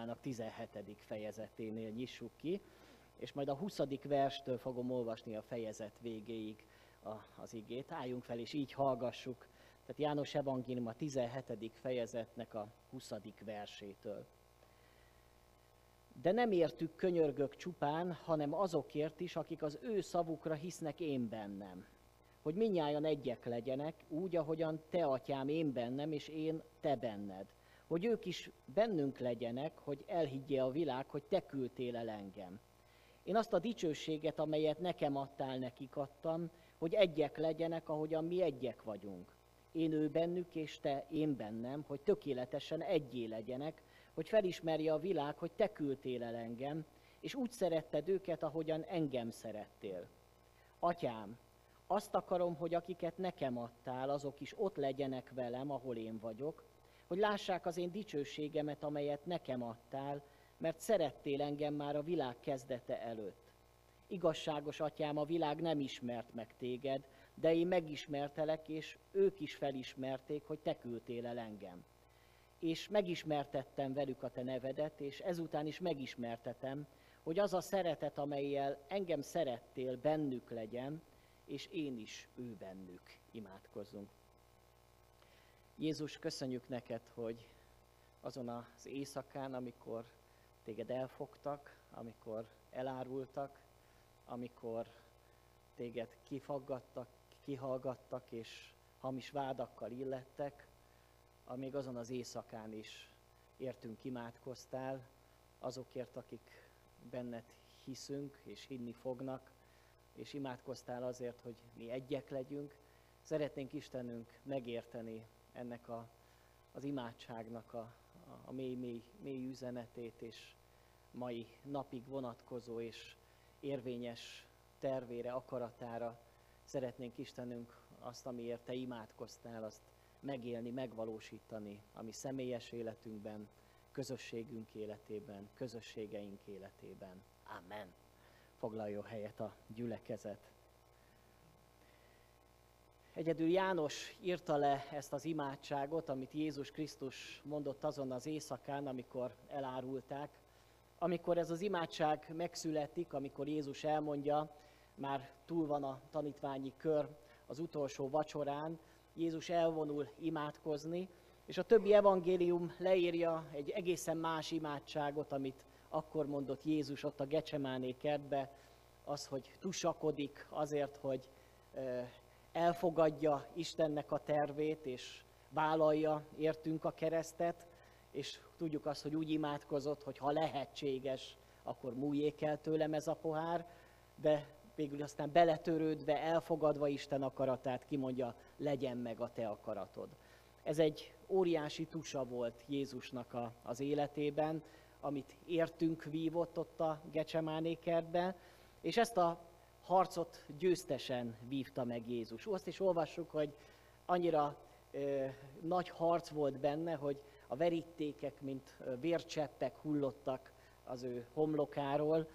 evangéliumának 17. fejezeténél nyissuk ki, és majd a 20. verstől fogom olvasni a fejezet végéig az igét. Álljunk fel, és így hallgassuk. Tehát János evangélium a 17. fejezetnek a 20. versétől. De nem értük könyörgök csupán, hanem azokért is, akik az ő szavukra hisznek én bennem. Hogy minnyáján egyek legyenek, úgy, ahogyan te, atyám, én bennem, és én te benned. Hogy ők is bennünk legyenek, hogy elhiggye a világ, hogy te küldtél el engem. Én azt a dicsőséget, amelyet nekem adtál, nekik adtam, hogy egyek legyenek, ahogyan mi egyek vagyunk. Én ő bennük, és te én bennem, hogy tökéletesen egyé legyenek, hogy felismerje a világ, hogy te küldtél el engem, és úgy szeretted őket, ahogyan engem szerettél. Atyám, azt akarom, hogy akiket nekem adtál, azok is ott legyenek velem, ahol én vagyok, hogy lássák az én dicsőségemet, amelyet nekem adtál, mert szerettél engem már a világ kezdete előtt. Igazságos atyám, a világ nem ismert meg téged, de én megismertelek, és ők is felismerték, hogy te küldtél el engem. És megismertettem velük a te nevedet, és ezután is megismertetem, hogy az a szeretet, amelyel engem szerettél, bennük legyen, és én is ő bennük imádkozzunk. Jézus, köszönjük neked, hogy azon az éjszakán, amikor téged elfogtak, amikor elárultak, amikor téged kifaggattak, kihallgattak, és hamis vádakkal illettek, amíg azon az éjszakán is értünk imádkoztál, azokért, akik benned hiszünk és hinni fognak, és imádkoztál azért, hogy mi egyek legyünk. Szeretnénk Istenünk megérteni ennek a, az imádságnak a, a mély, mély, mély üzenetét, és mai napig vonatkozó és érvényes tervére, akaratára szeretnénk Istenünk azt, amiért Te imádkoztál, azt megélni, megvalósítani a mi személyes életünkben, közösségünk életében, közösségeink életében. Amen. Foglaljon helyet a gyülekezet. Egyedül János írta le ezt az imádságot, amit Jézus Krisztus mondott azon az éjszakán, amikor elárulták, amikor ez az imádság megszületik, amikor Jézus elmondja, már túl van a tanítványi kör az utolsó vacsorán, Jézus elvonul imádkozni, és a többi evangélium leírja egy egészen más imádságot, amit akkor mondott Jézus ott a Gecsemáné kertbe, az, hogy tusakodik azért, hogy elfogadja Istennek a tervét, és vállalja értünk a keresztet, és tudjuk azt, hogy úgy imádkozott, hogy ha lehetséges, akkor múljék el tőlem ez a pohár, de végül aztán beletörődve, elfogadva Isten akaratát kimondja, legyen meg a te akaratod. Ez egy óriási tusa volt Jézusnak a, az életében, amit értünk vívott ott a Gecsemáné kertben, és ezt a harcot győztesen vívta meg Jézus. Azt is olvassuk, hogy annyira ö, nagy harc volt benne, hogy a verítékek, mint vércseppek hullottak az ő homlokáról.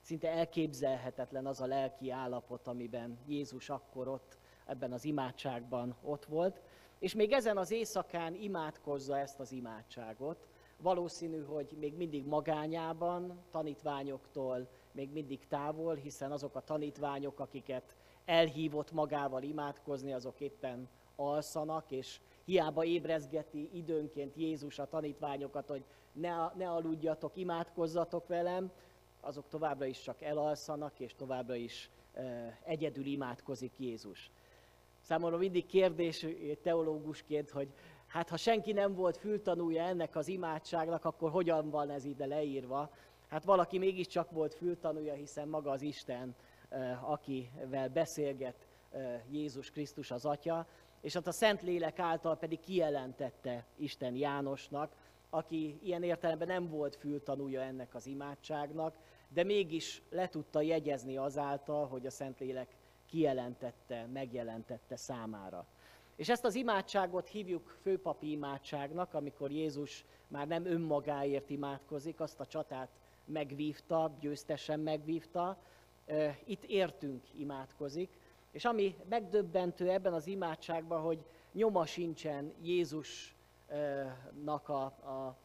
Szinte elképzelhetetlen az a lelki állapot, amiben Jézus akkor ott, ebben az imádságban ott volt. És még ezen az éjszakán imádkozza ezt az imádságot. Valószínű, hogy még mindig magányában, tanítványoktól még mindig távol, hiszen azok a tanítványok, akiket elhívott magával imádkozni, azok éppen alszanak, és hiába ébrezgeti időnként Jézus a tanítványokat, hogy ne, ne aludjatok, imádkozzatok velem, azok továbbra is csak elalszanak, és továbbra is e, egyedül imádkozik Jézus. Számomra mindig kérdés teológusként, hogy hát ha senki nem volt fültanúja ennek az imádságnak, akkor hogyan van ez ide leírva? Hát valaki mégiscsak volt fültanúja, hiszen maga az Isten, akivel beszélget Jézus Krisztus az Atya, és hát a Szentlélek által pedig kijelentette Isten Jánosnak, aki ilyen értelemben nem volt fültanúja ennek az imádságnak, de mégis le tudta jegyezni azáltal, hogy a Szentlélek kijelentette, megjelentette számára. És ezt az imádságot hívjuk főpapi imádságnak, amikor Jézus már nem önmagáért imádkozik, azt a csatát megvívta, győztesen megvívta, itt értünk imádkozik, és ami megdöbbentő ebben az imádságban, hogy nyoma sincsen Jézusnak a, a,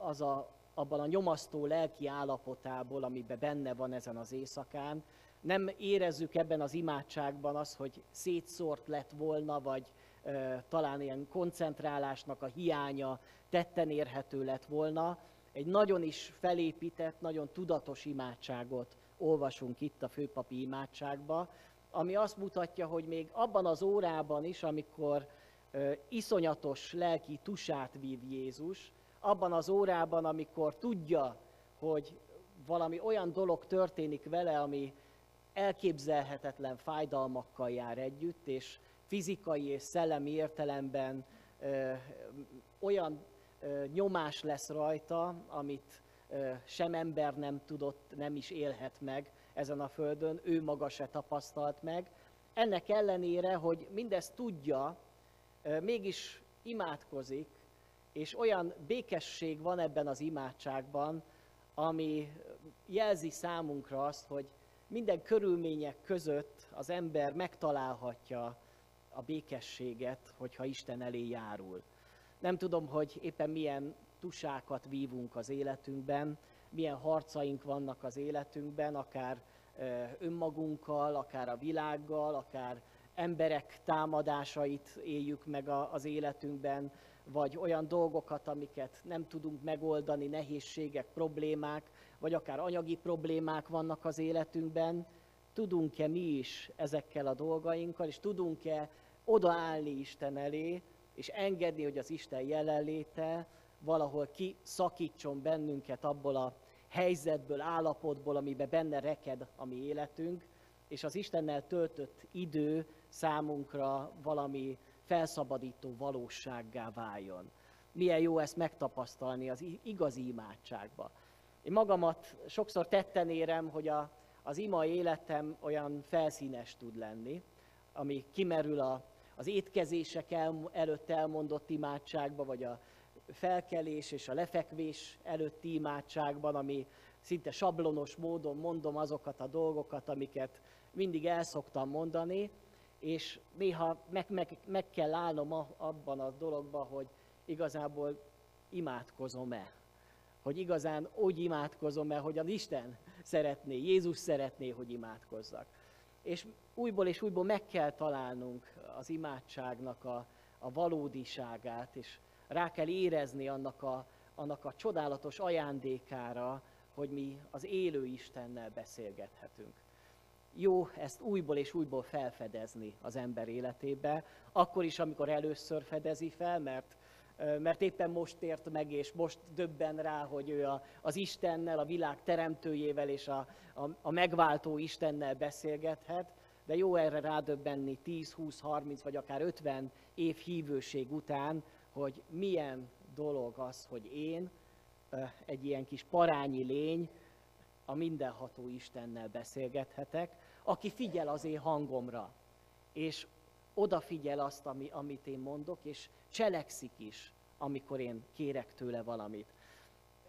az a abban a nyomasztó lelki állapotából, amiben benne van ezen az éjszakán. Nem érezzük ebben az imádságban azt, hogy szétszórt lett volna, vagy talán ilyen koncentrálásnak a hiánya tetten érhető lett volna. Egy nagyon is felépített, nagyon tudatos imádságot olvasunk itt a főpapi imádságba, ami azt mutatja, hogy még abban az órában is, amikor iszonyatos lelki tusát vív Jézus, abban az órában, amikor tudja, hogy valami olyan dolog történik vele, ami elképzelhetetlen fájdalmakkal jár együtt, és fizikai és szellemi értelemben ö, olyan ö, nyomás lesz rajta, amit ö, sem ember nem tudott, nem is élhet meg ezen a földön, ő maga se tapasztalt meg. Ennek ellenére, hogy mindezt tudja, ö, mégis imádkozik, és olyan békesség van ebben az imádságban, ami jelzi számunkra azt, hogy minden körülmények között az ember megtalálhatja a békességet, hogyha Isten elé járul. Nem tudom, hogy éppen milyen tusákat vívunk az életünkben, milyen harcaink vannak az életünkben, akár önmagunkkal, akár a világgal, akár emberek támadásait éljük meg az életünkben, vagy olyan dolgokat, amiket nem tudunk megoldani, nehézségek, problémák, vagy akár anyagi problémák vannak az életünkben, tudunk-e mi is ezekkel a dolgainkkal, és tudunk-e odaállni Isten elé, és engedni, hogy az Isten jelenléte valahol kiszakítson bennünket abból a helyzetből, állapotból, amiben benne reked a mi életünk, és az Istennel töltött idő számunkra valami felszabadító valósággá váljon. Milyen jó ezt megtapasztalni az igazi imádságba. Én magamat sokszor tetten érem, hogy a, az ima életem olyan felszínes tud lenni, ami kimerül a, az étkezések el, előtt elmondott imádságba, vagy a felkelés és a lefekvés előtti imádságban, ami szinte sablonos módon mondom azokat a dolgokat, amiket mindig el szoktam mondani, és néha meg, meg, meg kell állnom a, abban a dologban, hogy igazából imádkozom-e. Hogy igazán úgy imádkozom-e, hogy az Isten szeretné, Jézus szeretné, hogy imádkozzak. És újból és újból meg kell találnunk az imádságnak a, a valódiságát, és rá kell érezni annak a, annak a csodálatos ajándékára, hogy mi az élő Istennel beszélgethetünk jó ezt újból és újból felfedezni az ember életébe, akkor is, amikor először fedezi fel, mert, mert éppen most tért meg, és most döbben rá, hogy ő a, az Istennel, a világ teremtőjével és a, a, a megváltó Istennel beszélgethet, de jó erre rádöbbenni 10, 20, 30 vagy akár 50 év hívőség után, hogy milyen dolog az, hogy én, egy ilyen kis parányi lény, a mindenható Istennel beszélgethetek, aki figyel az én hangomra, és odafigyel azt, ami, amit én mondok, és cselekszik is, amikor én kérek tőle valamit.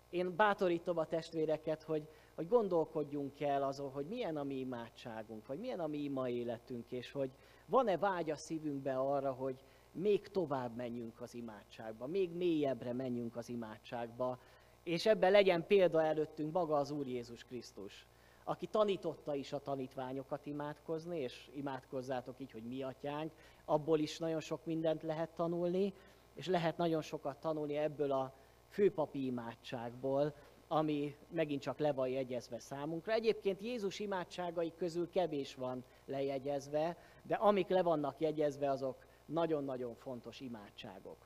Én bátorítom a testvéreket, hogy, hogy gondolkodjunk el azon, hogy milyen a mi imádságunk, vagy milyen a mi ima életünk, és hogy van-e vágy a szívünkbe arra, hogy még tovább menjünk az imádságba, még mélyebbre menjünk az imádságba, és ebben legyen példa előttünk maga az Úr Jézus Krisztus, aki tanította is a tanítványokat imádkozni, és imádkozzátok így, hogy mi atyánk, abból is nagyon sok mindent lehet tanulni, és lehet nagyon sokat tanulni ebből a főpapi imádságból, ami megint csak le van jegyezve számunkra. Egyébként Jézus imádságai közül kevés van lejegyezve, de amik le vannak jegyezve, azok nagyon-nagyon fontos imádságok.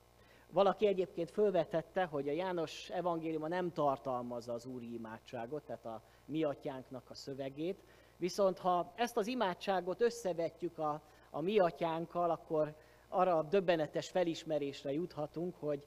Valaki egyébként fölvetette, hogy a János evangéliuma nem tartalmazza az úri imádságot, tehát a mi atyánknak a szövegét, viszont ha ezt az imádságot összevetjük a, a mi atyánkkal, akkor arra a döbbenetes felismerésre juthatunk, hogy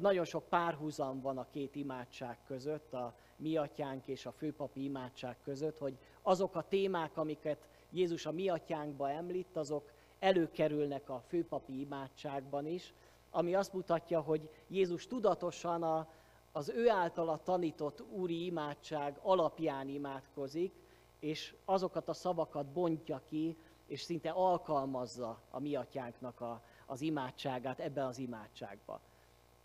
nagyon sok párhuzam van a két imádság között, a mi atyánk és a főpapi imádság között, hogy azok a témák, amiket Jézus a mi atyánkba említ, azok előkerülnek a főpapi imádságban is, ami azt mutatja, hogy Jézus tudatosan a, az ő általa tanított úri imádság alapján imádkozik, és azokat a szavakat bontja ki, és szinte alkalmazza a mi atyánknak a, az imádságát ebben az imádságba.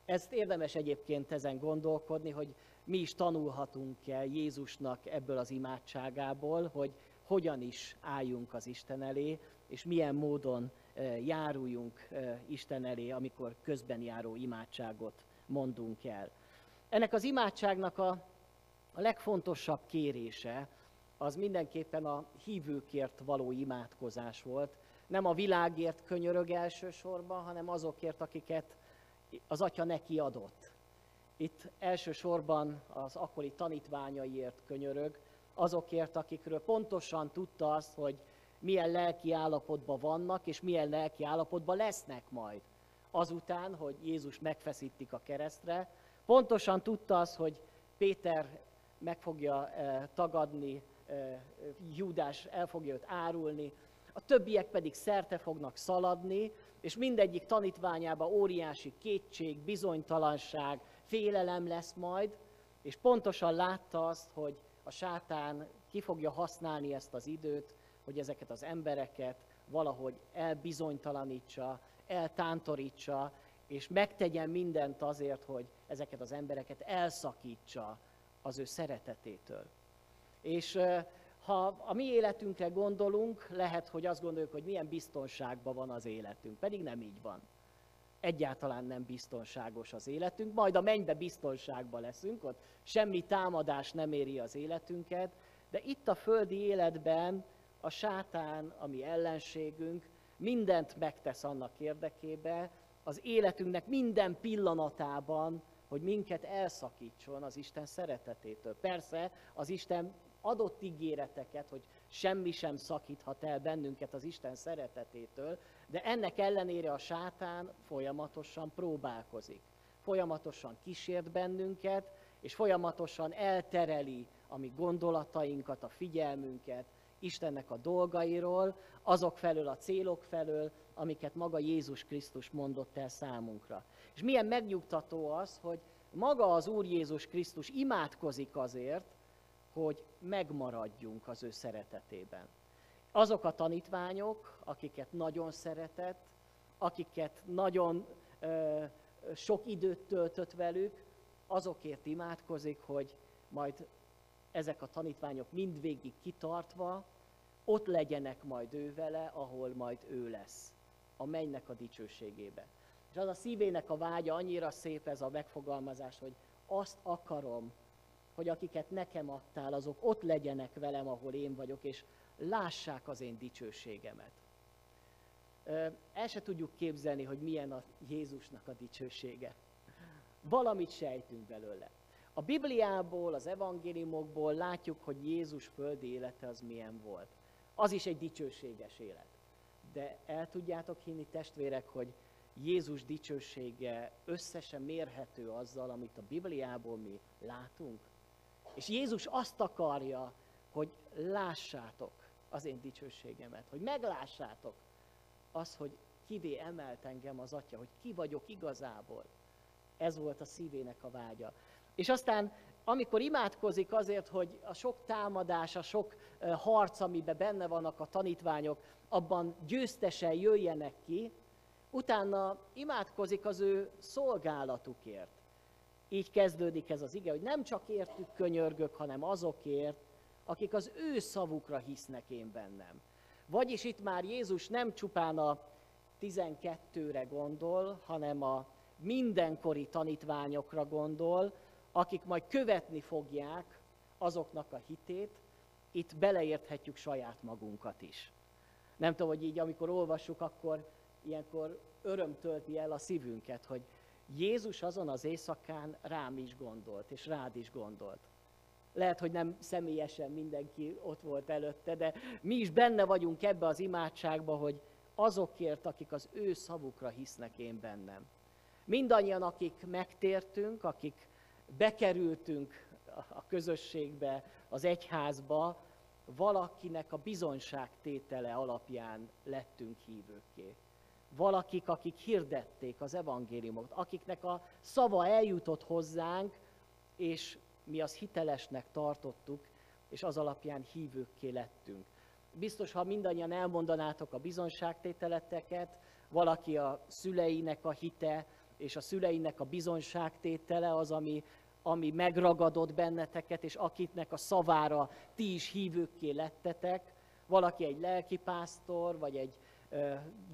Ezt érdemes egyébként ezen gondolkodni, hogy mi is tanulhatunk el Jézusnak ebből az imádságából, hogy hogyan is álljunk az Isten elé, és milyen módon járuljunk Isten elé, amikor közben járó imádságot mondunk el. Ennek az imádságnak a, a legfontosabb kérése az mindenképpen a hívőkért való imádkozás volt. Nem a világért könyörög elsősorban, hanem azokért, akiket az atya neki adott. Itt elsősorban az akkori tanítványaiért könyörög, azokért, akikről pontosan tudta azt, hogy milyen lelki állapotban vannak, és milyen lelki állapotban lesznek majd. Azután, hogy Jézus megfeszítik a keresztre, pontosan tudta azt, hogy Péter meg fogja eh, tagadni, eh, Júdás el fogja őt árulni, a többiek pedig szerte fognak szaladni, és mindegyik tanítványában óriási kétség, bizonytalanság, félelem lesz majd, és pontosan látta azt, hogy a sátán ki fogja használni ezt az időt, hogy ezeket az embereket valahogy elbizonytalanítsa, eltántorítsa, és megtegyen mindent azért, hogy ezeket az embereket elszakítsa az ő szeretetétől. És ha a mi életünkre gondolunk, lehet, hogy azt gondoljuk, hogy milyen biztonságban van az életünk, pedig nem így van. Egyáltalán nem biztonságos az életünk, majd a mennybe biztonságban leszünk, ott semmi támadás nem éri az életünket, de itt a földi életben a sátán, ami ellenségünk, mindent megtesz annak érdekébe, az életünknek minden pillanatában, hogy minket elszakítson az Isten szeretetétől. Persze az Isten adott ígéreteket, hogy semmi sem szakíthat el bennünket az Isten szeretetétől, de ennek ellenére a sátán folyamatosan próbálkozik. Folyamatosan kísért bennünket, és folyamatosan eltereli a mi gondolatainkat, a figyelmünket Istennek a dolgairól, azok felől, a célok felől, amiket maga Jézus Krisztus mondott el számunkra. És milyen megnyugtató az, hogy maga az Úr Jézus Krisztus imádkozik azért, hogy megmaradjunk az ő szeretetében. Azok a tanítványok, akiket nagyon szeretett, akiket nagyon ö, sok időt töltött velük, azokért imádkozik, hogy majd ezek a tanítványok mindvégig kitartva, ott legyenek majd ő vele, ahol majd ő lesz, a mennynek a dicsőségébe. És az a szívének a vágya annyira szép ez a megfogalmazás, hogy azt akarom, hogy akiket nekem adtál, azok ott legyenek velem, ahol én vagyok, és lássák az én dicsőségemet. El se tudjuk képzelni, hogy milyen a Jézusnak a dicsősége. Valamit sejtünk belőle. A Bibliából, az evangéliumokból látjuk, hogy Jézus földi élete az milyen volt. Az is egy dicsőséges élet. De el tudjátok hinni, testvérek, hogy Jézus dicsősége összesen mérhető azzal, amit a Bibliából mi látunk? És Jézus azt akarja, hogy lássátok az én dicsőségemet, hogy meglássátok az, hogy kivé emelt engem az Atya, hogy ki vagyok igazából. Ez volt a szívének a vágya. És aztán, amikor imádkozik azért, hogy a sok támadás, a sok harc, amiben benne vannak a tanítványok, abban győztesen jöjjenek ki, utána imádkozik az ő szolgálatukért. Így kezdődik ez az ige, hogy nem csak értük könyörgök, hanem azokért, akik az ő szavukra hisznek én bennem. Vagyis itt már Jézus nem csupán a 12-re gondol, hanem a mindenkori tanítványokra gondol, akik majd követni fogják azoknak a hitét, itt beleérthetjük saját magunkat is. Nem tudom, hogy így amikor olvassuk, akkor ilyenkor öröm tölti el a szívünket, hogy Jézus azon az éjszakán rám is gondolt, és rád is gondolt. Lehet, hogy nem személyesen mindenki ott volt előtte, de mi is benne vagyunk ebbe az imádságba, hogy azokért, akik az ő szavukra hisznek én bennem. Mindannyian, akik megtértünk, akik bekerültünk a közösségbe, az egyházba, valakinek a bizonyságtétele alapján lettünk hívőkké valakik, akik hirdették az evangéliumot, akiknek a szava eljutott hozzánk, és mi azt hitelesnek tartottuk, és az alapján hívőkké lettünk. Biztos, ha mindannyian elmondanátok a bizonságtételeteket, valaki a szüleinek a hite, és a szüleinek a bizonságtétele az, ami ami megragadott benneteket, és akitnek a szavára ti is hívőkké lettetek, valaki egy lelkipásztor, vagy egy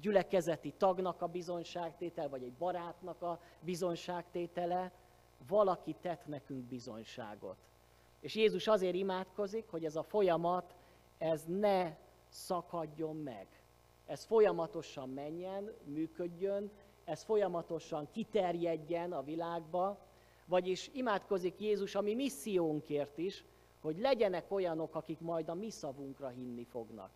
gyülekezeti tagnak a bizonyságtétel, vagy egy barátnak a bizonyságtétele, valaki tett nekünk bizonyságot. És Jézus azért imádkozik, hogy ez a folyamat, ez ne szakadjon meg. Ez folyamatosan menjen, működjön, ez folyamatosan kiterjedjen a világba, vagyis imádkozik Jézus a mi missziónkért is, hogy legyenek olyanok, akik majd a mi szavunkra hinni fognak.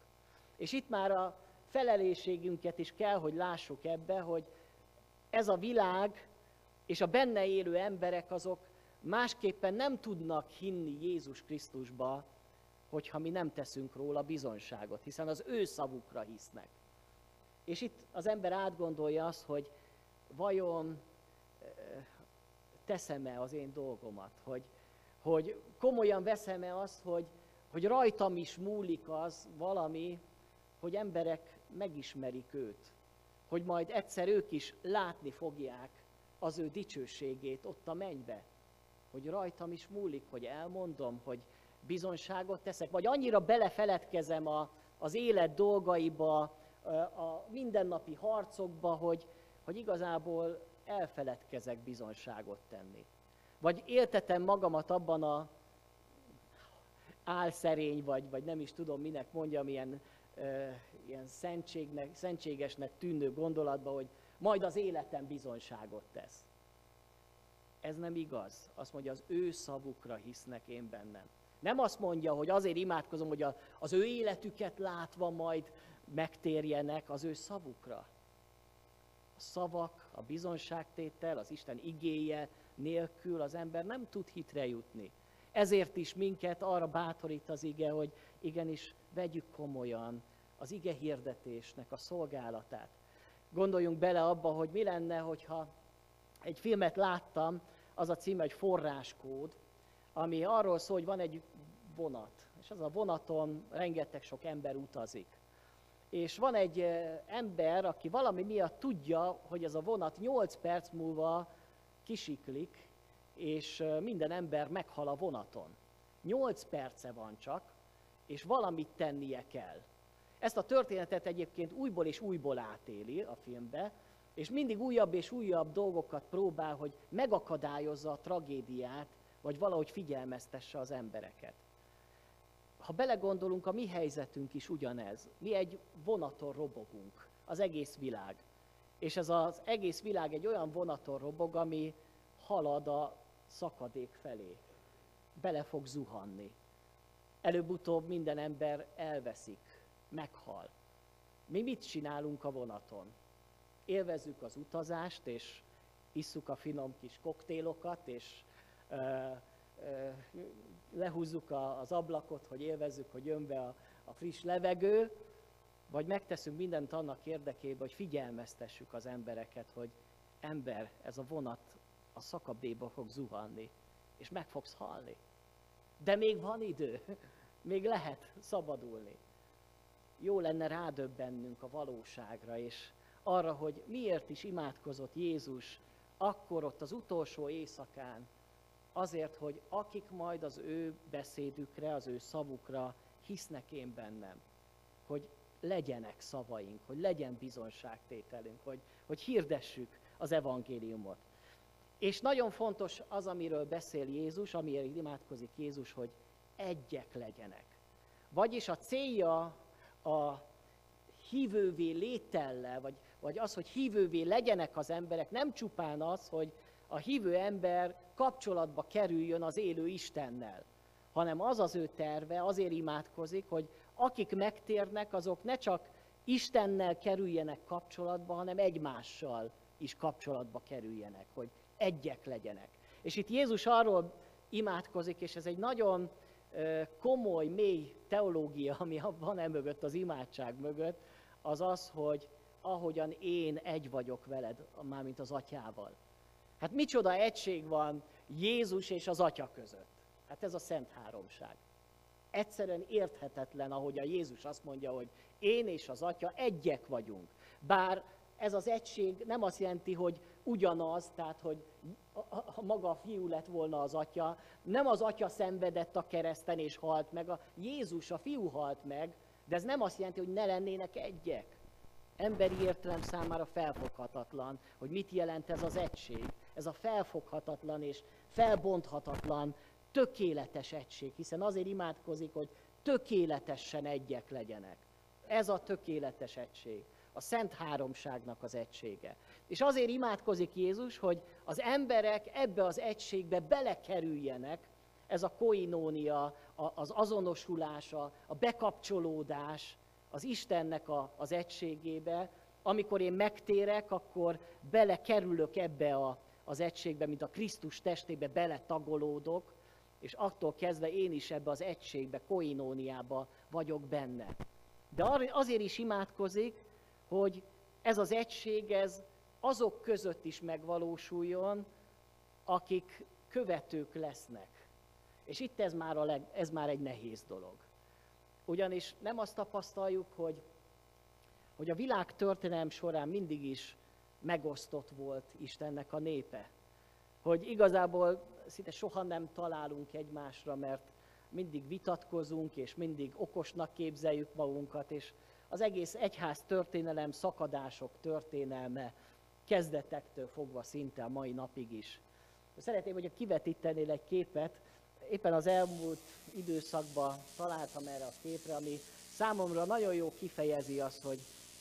És itt már a felelősségünket is kell, hogy lássuk ebbe, hogy ez a világ és a benne élő emberek azok másképpen nem tudnak hinni Jézus Krisztusba, hogyha mi nem teszünk róla bizonságot, hiszen az ő szavukra hisznek. És itt az ember átgondolja azt, hogy vajon teszem-e az én dolgomat, hogy, hogy komolyan veszem-e azt, hogy, hogy rajtam is múlik az valami, hogy emberek megismerik őt, hogy majd egyszer ők is látni fogják az ő dicsőségét ott a mennybe, hogy rajtam is múlik, hogy elmondom, hogy bizonságot teszek, vagy annyira belefeledkezem a, az élet dolgaiba, a mindennapi harcokba, hogy, hogy igazából elfeledkezek bizonságot tenni. Vagy éltetem magamat abban a álszerény, vagy, vagy nem is tudom minek mondjam, ilyen, ilyen szentségnek, szentségesnek tűnő gondolatba, hogy majd az életem bizonságot tesz. Ez nem igaz. Azt mondja, az ő szavukra hisznek én bennem. Nem azt mondja, hogy azért imádkozom, hogy az ő életüket látva majd megtérjenek az ő szavukra. A szavak, a bizonságtétel, az Isten igéje nélkül az ember nem tud hitre jutni. Ezért is minket arra bátorít az ige, hogy igenis vegyük komolyan az ige hirdetésnek a szolgálatát. Gondoljunk bele abba, hogy mi lenne, hogyha egy filmet láttam, az a címe, hogy Forráskód, ami arról szól, hogy van egy vonat, és az a vonaton rengeteg sok ember utazik. És van egy ember, aki valami miatt tudja, hogy ez a vonat 8 perc múlva kisiklik, és minden ember meghal a vonaton. 8 perce van csak, és valamit tennie kell. Ezt a történetet egyébként újból és újból átéli a filmbe, és mindig újabb és újabb dolgokat próbál, hogy megakadályozza a tragédiát, vagy valahogy figyelmeztesse az embereket. Ha belegondolunk, a mi helyzetünk is ugyanez. Mi egy vonaton robogunk, az egész világ. És ez az egész világ egy olyan vonaton robog, ami halad a szakadék felé. Bele fog zuhanni. Előbb-utóbb minden ember elveszik, meghal. Mi mit csinálunk a vonaton? élvezzük az utazást, és isszuk a finom kis koktélokat, és ö, ö, lehúzzuk a, az ablakot, hogy élvezzük, hogy jön be a, a friss levegő, vagy megteszünk mindent annak érdekében, hogy figyelmeztessük az embereket, hogy ember, ez a vonat a szakadéba fog zuhanni, és meg fogsz halni. De még van idő, még lehet szabadulni. Jó lenne rádöbbennünk a valóságra, és arra, hogy miért is imádkozott Jézus akkor ott az utolsó éjszakán, azért, hogy akik majd az ő beszédükre, az ő szavukra hisznek én bennem, hogy legyenek szavaink, hogy legyen bizonságtételünk, hogy, hogy hirdessük az evangéliumot. És nagyon fontos az, amiről beszél Jézus, amiért imádkozik Jézus, hogy egyek legyenek. Vagyis a célja a hívővé létellel, vagy vagy az, hogy hívővé legyenek az emberek, nem csupán az, hogy a hívő ember kapcsolatba kerüljön az élő Istennel, hanem az az ő terve, azért imádkozik, hogy akik megtérnek, azok ne csak Istennel kerüljenek kapcsolatba, hanem egymással is kapcsolatba kerüljenek, hogy egyek legyenek. És itt Jézus arról imádkozik, és ez egy nagyon komoly, mély teológia, ami van e mögött, az imádság mögött, az az, hogy ahogyan én egy vagyok veled, mármint az atyával. Hát micsoda egység van Jézus és az atya között. Hát ez a szent háromság. Egyszerűen érthetetlen, ahogy a Jézus azt mondja, hogy én és az atya egyek vagyunk. Bár ez az egység nem azt jelenti, hogy ugyanaz, tehát hogy a maga a fiú lett volna az atya, nem az atya szenvedett a kereszten és halt meg, a Jézus, a fiú halt meg, de ez nem azt jelenti, hogy ne lennének egyek. Emberi értelem számára felfoghatatlan, hogy mit jelent ez az egység. Ez a felfoghatatlan és felbonthatatlan, tökéletes egység, hiszen azért imádkozik, hogy tökéletesen egyek legyenek. Ez a tökéletes egység, a Szent Háromságnak az egysége. És azért imádkozik Jézus, hogy az emberek ebbe az egységbe belekerüljenek, ez a koinónia, az azonosulása, a bekapcsolódás az Istennek a, az egységébe. Amikor én megtérek, akkor belekerülök ebbe a, az egységbe, mint a Krisztus testébe beletagolódok, és attól kezdve én is ebbe az egységbe, koinóniába vagyok benne. De azért is imádkozik, hogy ez az egység, ez azok között is megvalósuljon, akik követők lesznek. És itt ez már, a leg, ez már egy nehéz dolog. Ugyanis nem azt tapasztaljuk, hogy, hogy a világ történelem során mindig is megosztott volt Istennek a népe. Hogy igazából szinte soha nem találunk egymásra, mert mindig vitatkozunk, és mindig okosnak képzeljük magunkat, és az egész egyház történelem, szakadások történelme kezdetektől fogva szinte a mai napig is. Szeretném, hogy kivetítenél egy képet, éppen az elmúlt időszakban találtam erre a képre, ami számomra nagyon jó kifejezi azt, hogy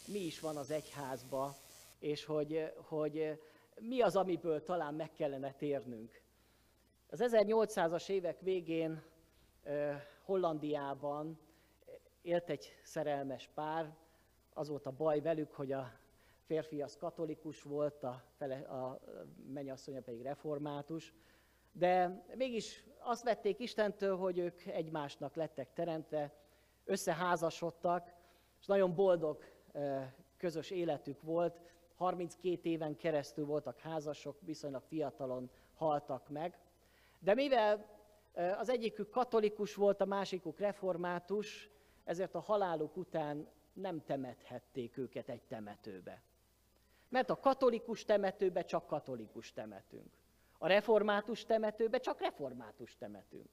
mi is van az egyházba, és hogy, hogy mi az, amiből talán meg kellene térnünk. Az 1800-as évek végén Hollandiában élt egy szerelmes pár, az volt a baj velük, hogy a férfi az katolikus volt, a, fele, a mennyasszonya pedig református, de mégis azt vették Istentől, hogy ők egymásnak lettek teremtve, összeházasodtak, és nagyon boldog közös életük volt. 32 éven keresztül voltak házasok, viszonylag fiatalon haltak meg. De mivel az egyikük katolikus volt, a másikuk református, ezért a haláluk után nem temethették őket egy temetőbe. Mert a katolikus temetőbe csak katolikus temetünk. A református temetőbe csak református temetünk.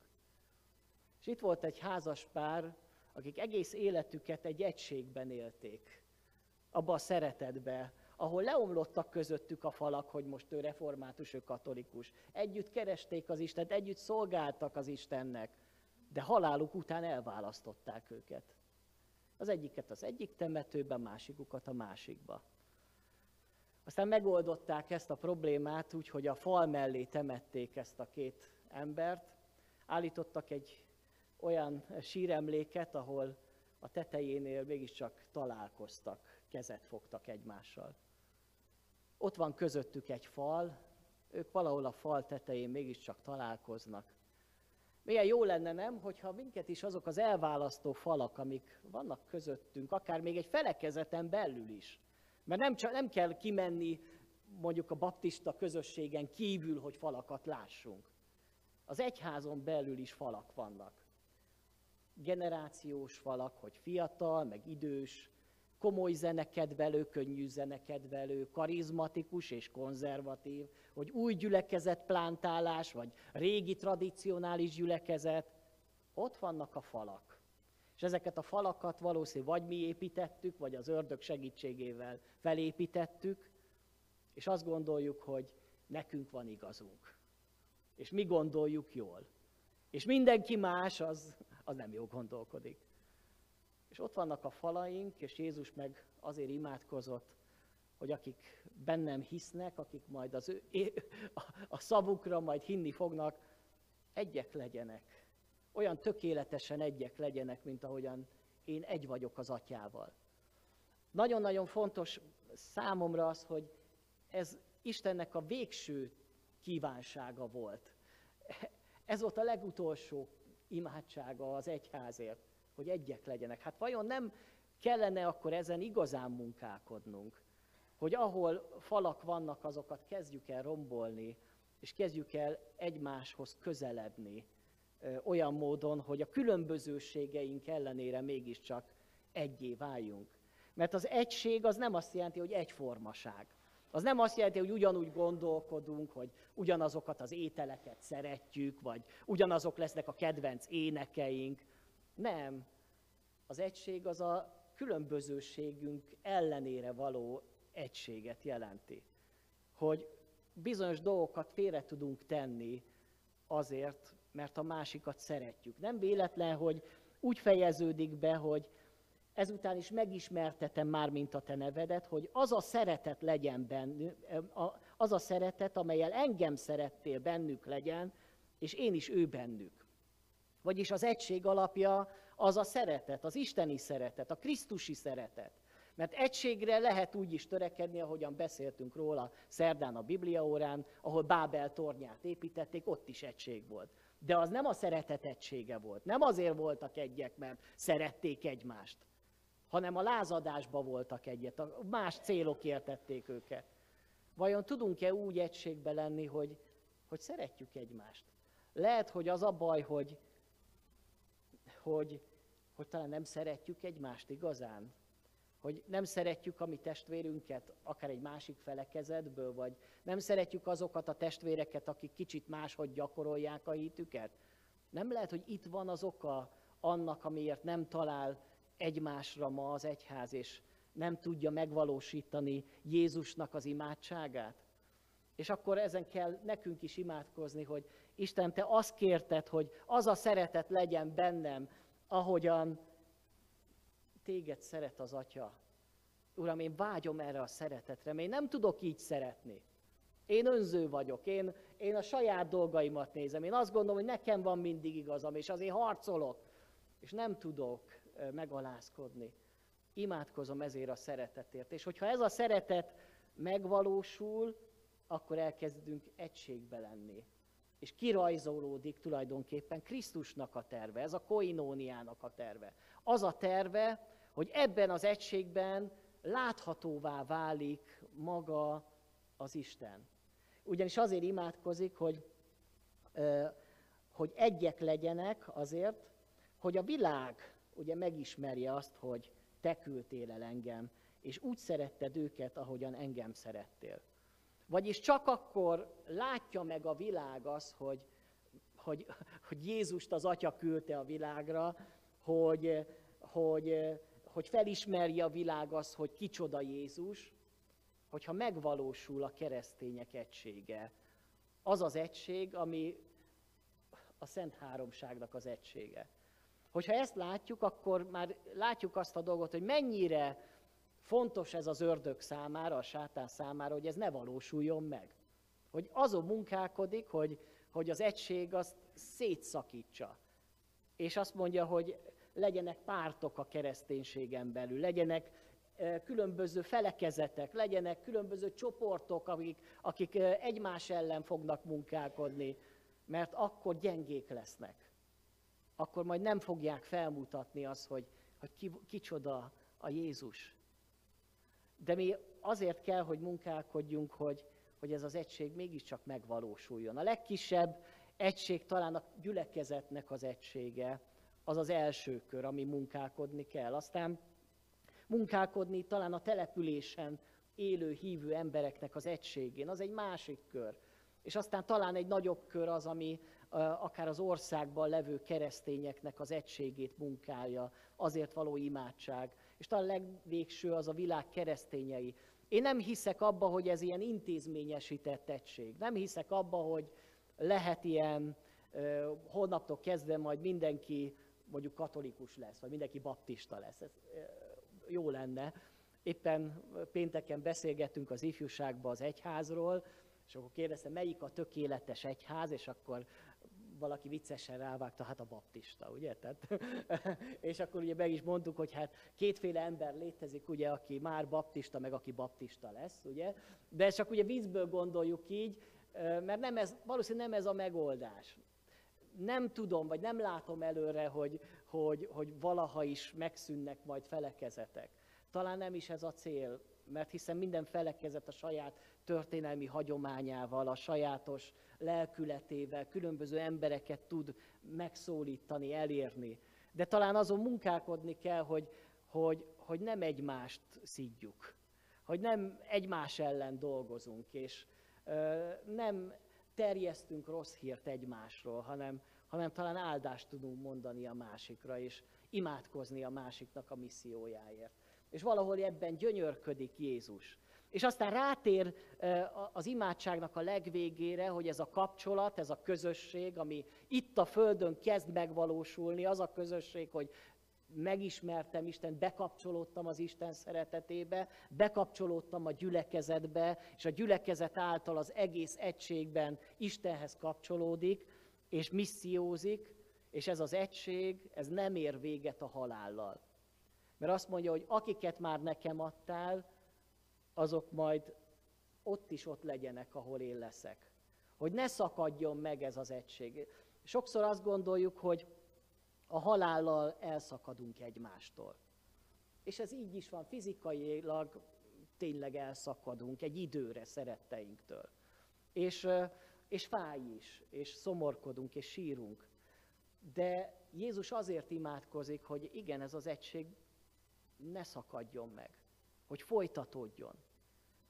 És itt volt egy házas pár, akik egész életüket egy egységben élték, abba a szeretetbe, ahol leomlottak közöttük a falak, hogy most ő református, ő katolikus. Együtt keresték az Istent, együtt szolgáltak az Istennek, de haláluk után elválasztották őket. Az egyiket az egyik temetőbe, a másikukat a másikba. Aztán megoldották ezt a problémát úgy, hogy a fal mellé temették ezt a két embert, állítottak egy olyan síremléket, ahol a tetejénél mégiscsak találkoztak, kezet fogtak egymással. Ott van közöttük egy fal, ők valahol a fal tetején mégiscsak találkoznak. Milyen jó lenne, nem, hogyha minket is azok az elválasztó falak, amik vannak közöttünk, akár még egy felekezeten belül is. Mert nem, csak, nem kell kimenni mondjuk a baptista közösségen kívül, hogy falakat lássunk. Az egyházon belül is falak vannak. Generációs falak, hogy fiatal, meg idős, komoly zenekedvelő, könnyű zenekedvelő, karizmatikus és konzervatív, hogy új gyülekezet plántálás, vagy régi tradicionális gyülekezet, ott vannak a falak. És ezeket a falakat valószínűleg vagy mi építettük, vagy az ördög segítségével felépítettük, és azt gondoljuk, hogy nekünk van igazunk. És mi gondoljuk jól. És mindenki más az, az nem jó gondolkodik. És ott vannak a falaink, és Jézus meg azért imádkozott, hogy akik bennem hisznek, akik majd az ő, a szavukra majd hinni fognak, egyek legyenek. Olyan tökéletesen egyek legyenek, mint ahogyan én egy vagyok az atyával. Nagyon-nagyon fontos számomra az, hogy ez Istennek a végső kívánsága volt. Ez volt a legutolsó imádsága az egyházért hogy egyek legyenek. Hát vajon nem kellene akkor ezen igazán munkálkodnunk, hogy ahol falak vannak, azokat kezdjük el rombolni, és kezdjük el egymáshoz közeledni olyan módon, hogy a különbözőségeink ellenére mégiscsak egyé váljunk. Mert az egység az nem azt jelenti, hogy egyformaság. Az nem azt jelenti, hogy ugyanúgy gondolkodunk, hogy ugyanazokat az ételeket szeretjük, vagy ugyanazok lesznek a kedvenc énekeink. Nem. Az egység az a különbözőségünk ellenére való egységet jelenti. Hogy bizonyos dolgokat félre tudunk tenni azért, mert a másikat szeretjük. Nem véletlen, hogy úgy fejeződik be, hogy ezután is megismertetem már, mint a te nevedet, hogy az a szeretet legyen bennük, az a szeretet, amelyel engem szerettél bennük legyen, és én is ő bennük. Vagyis az egység alapja az a szeretet, az isteni szeretet, a krisztusi szeretet. Mert egységre lehet úgy is törekedni, ahogyan beszéltünk róla szerdán a Biblia órán, ahol Bábel tornyát építették, ott is egység volt. De az nem a szeretet egysége volt. Nem azért voltak egyek, mert szerették egymást, hanem a lázadásba voltak egyet, a más célok értették őket. Vajon tudunk-e úgy egységbe lenni, hogy, hogy szeretjük egymást? Lehet, hogy az a baj, hogy, hogy, hogy talán nem szeretjük egymást igazán, hogy nem szeretjük a mi testvérünket, akár egy másik felekezetből, vagy nem szeretjük azokat a testvéreket, akik kicsit máshogy gyakorolják a hitüket. Nem lehet, hogy itt van az oka annak, amiért nem talál egymásra ma az egyház, és nem tudja megvalósítani Jézusnak az imádságát. És akkor ezen kell nekünk is imádkozni, hogy Isten, te azt kérted, hogy az a szeretet legyen bennem, ahogyan téged szeret az Atya. Uram, én vágyom erre a szeretetre, mert én nem tudok így szeretni. Én önző vagyok, én, én a saját dolgaimat nézem, én azt gondolom, hogy nekem van mindig igazam, és azért harcolok, és nem tudok megalázkodni. Imádkozom ezért a szeretetért. És hogyha ez a szeretet megvalósul, akkor elkezdünk egységbe lenni. És kirajzolódik tulajdonképpen Krisztusnak a terve, ez a koinóniának a terve. Az a terve, hogy ebben az egységben láthatóvá válik maga az Isten. Ugyanis azért imádkozik, hogy, hogy egyek legyenek azért, hogy a világ ugye megismerje azt, hogy te küldtél el engem, és úgy szeretted őket, ahogyan engem szerettél. Vagyis csak akkor látja meg a világ az, hogy, hogy, hogy Jézust az Atya küldte a világra, hogy, hogy, hogy felismerje a világ az, hogy kicsoda Jézus, hogyha megvalósul a keresztények egysége. Az az egység, ami a Szent Háromságnak az egysége. Hogyha ezt látjuk, akkor már látjuk azt a dolgot, hogy mennyire fontos ez az ördög számára, a sátán számára, hogy ez ne valósuljon meg. Hogy azon munkálkodik, hogy, hogy az egység azt szétszakítsa. És azt mondja, hogy legyenek pártok a kereszténységen belül, legyenek eh, különböző felekezetek, legyenek különböző csoportok, akik, akik eh, egymás ellen fognak munkálkodni, mert akkor gyengék lesznek. Akkor majd nem fogják felmutatni azt, hogy, hogy ki, kicsoda a Jézus. De mi azért kell, hogy munkálkodjunk, hogy, hogy ez az egység mégiscsak megvalósuljon. A legkisebb egység talán a gyülekezetnek az egysége, az az első kör, ami munkálkodni kell. Aztán munkálkodni talán a településen élő, hívő embereknek az egységén, az egy másik kör. És aztán talán egy nagyobb kör az, ami akár az országban levő keresztényeknek az egységét munkálja, azért való imádság. És talán legvégső az a világ keresztényei. Én nem hiszek abba, hogy ez ilyen intézményesített egység. Nem hiszek abba, hogy lehet ilyen, holnaptól kezdve majd mindenki mondjuk katolikus lesz, vagy mindenki baptista lesz. Ez jó lenne. Éppen pénteken beszélgettünk az ifjúságban az egyházról, és akkor kérdeztem, melyik a tökéletes egyház, és akkor valaki viccesen rávágta, hát a baptista, ugye? Tehát, és akkor ugye meg is mondtuk, hogy hát kétféle ember létezik, ugye, aki már baptista, meg aki baptista lesz, ugye? De csak ugye vízből gondoljuk így, mert nem ez, valószínűleg nem ez a megoldás nem tudom, vagy nem látom előre, hogy, hogy, hogy valaha is megszűnnek majd felekezetek. Talán nem is ez a cél, mert hiszen minden felekezet a saját történelmi hagyományával, a sajátos lelkületével különböző embereket tud megszólítani, elérni. De talán azon munkálkodni kell, hogy, hogy, hogy nem egymást szidjuk, hogy nem egymás ellen dolgozunk, és nem terjesztünk rossz hírt egymásról, hanem, hanem talán áldást tudunk mondani a másikra, és imádkozni a másiknak a missziójáért. És valahol ebben gyönyörködik Jézus. És aztán rátér az imádságnak a legvégére, hogy ez a kapcsolat, ez a közösség, ami itt a Földön kezd megvalósulni, az a közösség, hogy megismertem Isten, bekapcsolódtam az Isten szeretetébe, bekapcsolódtam a gyülekezetbe, és a gyülekezet által az egész egységben Istenhez kapcsolódik, és missziózik, és ez az egység, ez nem ér véget a halállal. Mert azt mondja, hogy akiket már nekem adtál, azok majd ott is ott legyenek, ahol én leszek. Hogy ne szakadjon meg ez az egység. Sokszor azt gondoljuk, hogy a halállal elszakadunk egymástól. És ez így is van, fizikailag tényleg elszakadunk egy időre szeretteinktől. És, és fáj is, és szomorkodunk, és sírunk. De Jézus azért imádkozik, hogy igen, ez az egység ne szakadjon meg, hogy folytatódjon.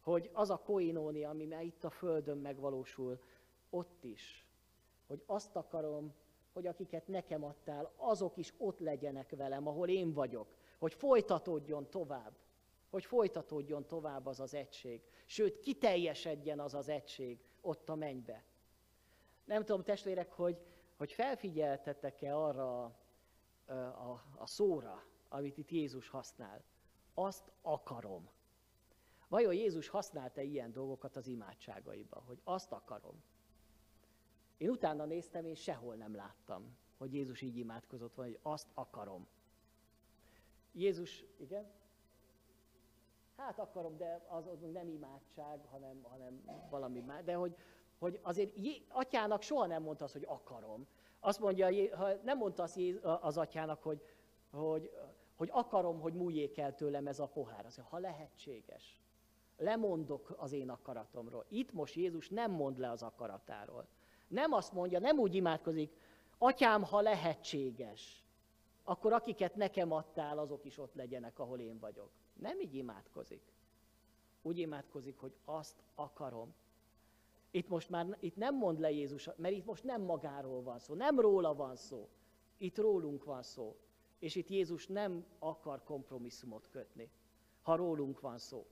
Hogy az a koinóni, ami már itt a Földön megvalósul, ott is. Hogy azt akarom, hogy akiket nekem adtál, azok is ott legyenek velem, ahol én vagyok. Hogy folytatódjon tovább. Hogy folytatódjon tovább az az egység. Sőt, kiteljesedjen az az egység ott a mennybe. Nem tudom, testvérek, hogy, hogy felfigyeltetek-e arra a, a, a szóra, amit itt Jézus használ. Azt akarom. Vajon Jézus használta ilyen dolgokat az imádságaiba, hogy azt akarom? Én utána néztem, és sehol nem láttam, hogy Jézus így imádkozott volna, hogy azt akarom. Jézus, igen? Hát akarom, de az, az nem imádság, hanem, hanem valami más. De hogy, hogy azért atyának soha nem mondta azt, hogy akarom. Azt mondja, ha nem mondta azt az atyának, hogy, hogy, hogy akarom, hogy múljék el tőlem ez a pohár. Mondja, ha lehetséges. Lemondok az én akaratomról. Itt most Jézus nem mond le az akaratáról. Nem azt mondja, nem úgy imádkozik, atyám, ha lehetséges, akkor akiket nekem adtál, azok is ott legyenek, ahol én vagyok. Nem így imádkozik. Úgy imádkozik, hogy azt akarom. Itt most már itt nem mond le Jézus, mert itt most nem magáról van szó, nem róla van szó. Itt rólunk van szó. És itt Jézus nem akar kompromisszumot kötni, ha rólunk van szó.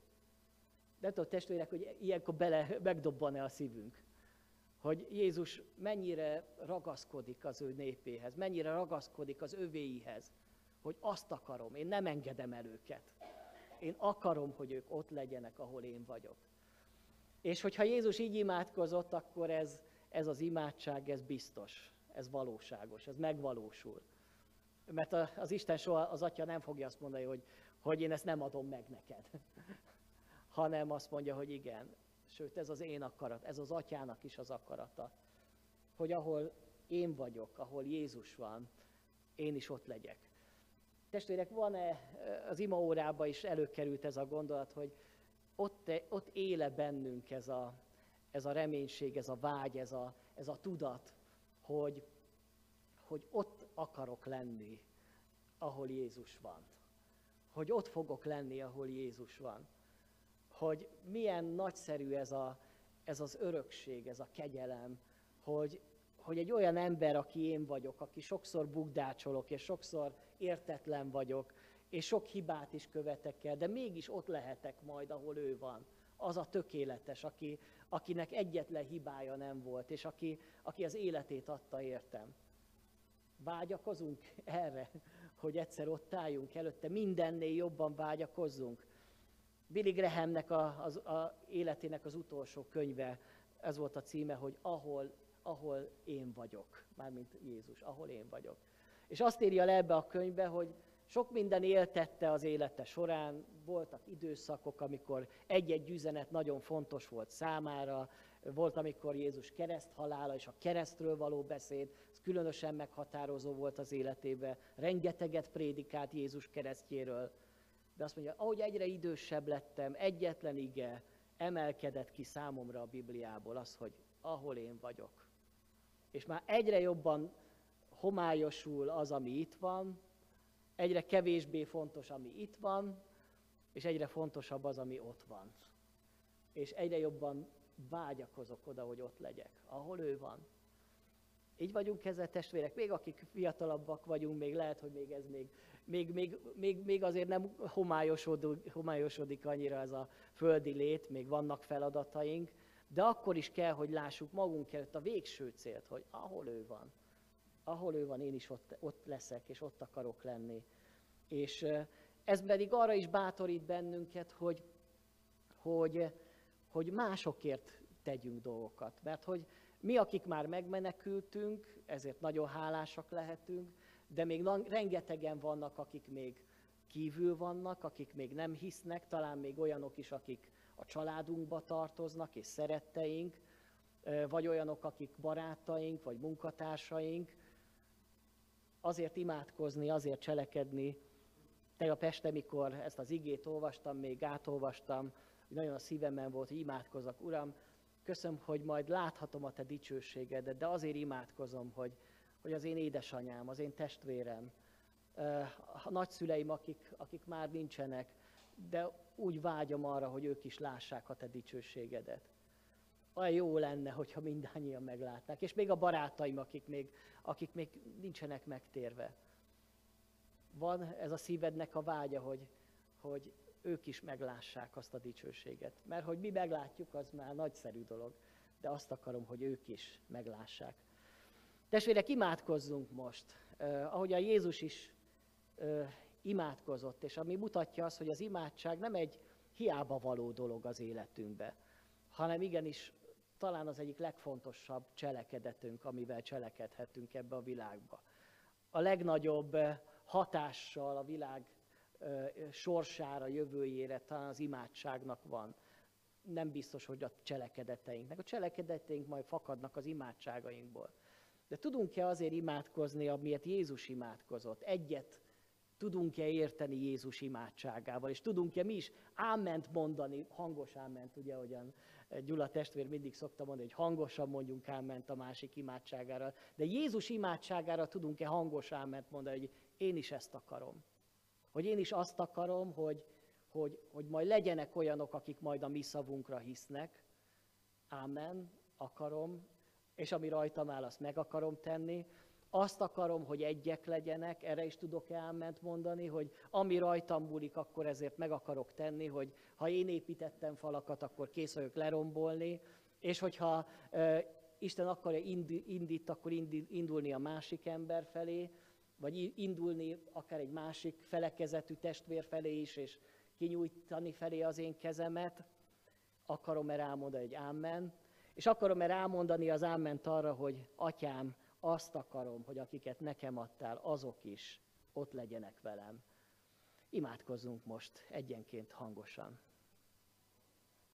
De tudod, testvérek, hogy ilyenkor bele, megdobban-e a szívünk hogy Jézus mennyire ragaszkodik az ő népéhez, mennyire ragaszkodik az övéihez, hogy azt akarom, én nem engedem el őket. Én akarom, hogy ők ott legyenek, ahol én vagyok. És hogyha Jézus így imádkozott, akkor ez, ez az imádság, ez biztos, ez valóságos, ez megvalósul. Mert az Isten soha, az Atya nem fogja azt mondani, hogy, hogy én ezt nem adom meg neked, hanem azt mondja, hogy igen, Sőt, ez az én akarat, ez az atyának is az akarata, hogy ahol én vagyok, ahol Jézus van, én is ott legyek. Testvérek, van-e, az ima órában is előkerült ez a gondolat, hogy ott, ott éle bennünk ez a, ez a reménység, ez a vágy, ez a, ez a tudat, hogy, hogy ott akarok lenni, ahol Jézus van. Hogy ott fogok lenni, ahol Jézus van hogy milyen nagyszerű ez, a, ez az örökség, ez a kegyelem, hogy, hogy egy olyan ember, aki én vagyok, aki sokszor bugdácsolok, és sokszor értetlen vagyok, és sok hibát is követek el, de mégis ott lehetek majd, ahol ő van. Az a tökéletes, aki, akinek egyetlen hibája nem volt, és aki, aki az életét adta értem. Vágyakozunk erre, hogy egyszer ott álljunk előtte, mindennél jobban vágyakozzunk. Billy Grahamnek a, az a életének az utolsó könyve, ez volt a címe, hogy ahol, ahol én vagyok, mármint Jézus, ahol én vagyok. És azt írja le ebbe a könyvbe, hogy sok minden éltette az élete során, voltak időszakok, amikor egy-egy üzenet nagyon fontos volt számára, volt, amikor Jézus kereszt halála és a keresztről való beszéd, ez különösen meghatározó volt az életébe. Rengeteget prédikált Jézus keresztjéről, de azt mondja, ahogy egyre idősebb lettem, egyetlen ige emelkedett ki számomra a Bibliából az, hogy ahol én vagyok. És már egyre jobban homályosul az, ami itt van, egyre kevésbé fontos, ami itt van, és egyre fontosabb az, ami ott van. És egyre jobban vágyakozok oda, hogy ott legyek, ahol ő van. Így vagyunk ezzel testvérek, még akik fiatalabbak vagyunk, még lehet, hogy még ez még, még, még, még, még azért nem homályosodik, homályosodik annyira ez a földi lét, még vannak feladataink, de akkor is kell, hogy lássuk magunk előtt a végső célt, hogy ahol ő van, ahol ő van, én is ott, ott leszek, és ott akarok lenni. És ez pedig arra is bátorít bennünket, hogy, hogy, hogy másokért tegyünk dolgokat. Mert hogy mi, akik már megmenekültünk, ezért nagyon hálásak lehetünk, de még rengetegen vannak, akik még kívül vannak, akik még nem hisznek, talán még olyanok is, akik a családunkba tartoznak, és szeretteink, vagy olyanok, akik barátaink, vagy munkatársaink. Azért imádkozni, azért cselekedni. Tegnap este, mikor ezt az igét olvastam, még átolvastam, hogy nagyon a szívemben volt, hogy imádkozok. Uram, köszönöm, hogy majd láthatom a Te dicsőségedet, de azért imádkozom, hogy, hogy az én édesanyám, az én testvérem, a nagyszüleim, akik, akik már nincsenek, de úgy vágyom arra, hogy ők is lássák a te dicsőségedet. Olyan jó lenne, hogyha mindannyian meglátnák. És még a barátaim, akik még, akik még nincsenek megtérve. Van ez a szívednek a vágya, hogy, hogy ők is meglássák azt a dicsőséget. Mert hogy mi meglátjuk, az már nagyszerű dolog. De azt akarom, hogy ők is meglássák. Testvérek, imádkozzunk most. Uh, ahogy a Jézus is uh, imádkozott, és ami mutatja azt, hogy az imádság nem egy hiába való dolog az életünkbe, hanem igenis talán az egyik legfontosabb cselekedetünk, amivel cselekedhetünk ebbe a világba. A legnagyobb eh, hatással a világ eh, sorsára, jövőjére talán az imádságnak van. Nem biztos, hogy a cselekedeteinknek. A cselekedeteink majd fakadnak az imádságainkból. De tudunk-e azért imádkozni, amiért Jézus imádkozott? Egyet tudunk-e érteni Jézus imádságával, és tudunk-e mi is áment mondani, hangos áment, ugye, ahogyan Gyula testvér mindig szokta mondani, hogy hangosan mondjunk áment a másik imádságára, de Jézus imádságára tudunk-e hangos áment mondani, hogy én is ezt akarom. Hogy én is azt akarom, hogy, hogy, hogy majd legyenek olyanok, akik majd a mi szavunkra hisznek. Ámen, akarom, és ami rajtam áll, azt meg akarom tenni, azt akarom, hogy egyek legyenek, erre is tudok elment mondani, hogy ami rajtam múlik, akkor ezért meg akarok tenni, hogy ha én építettem falakat, akkor kész vagyok lerombolni, és hogyha e, Isten akarja indít, akkor indulni a másik ember felé, vagy indulni akár egy másik felekezetű testvér felé is, és kinyújtani felé az én kezemet, akarom-e rámondani egy ámen, és akarom-e rámondani az áment arra, hogy atyám, azt akarom, hogy akiket nekem adtál, azok is ott legyenek velem. Imádkozzunk most egyenként hangosan.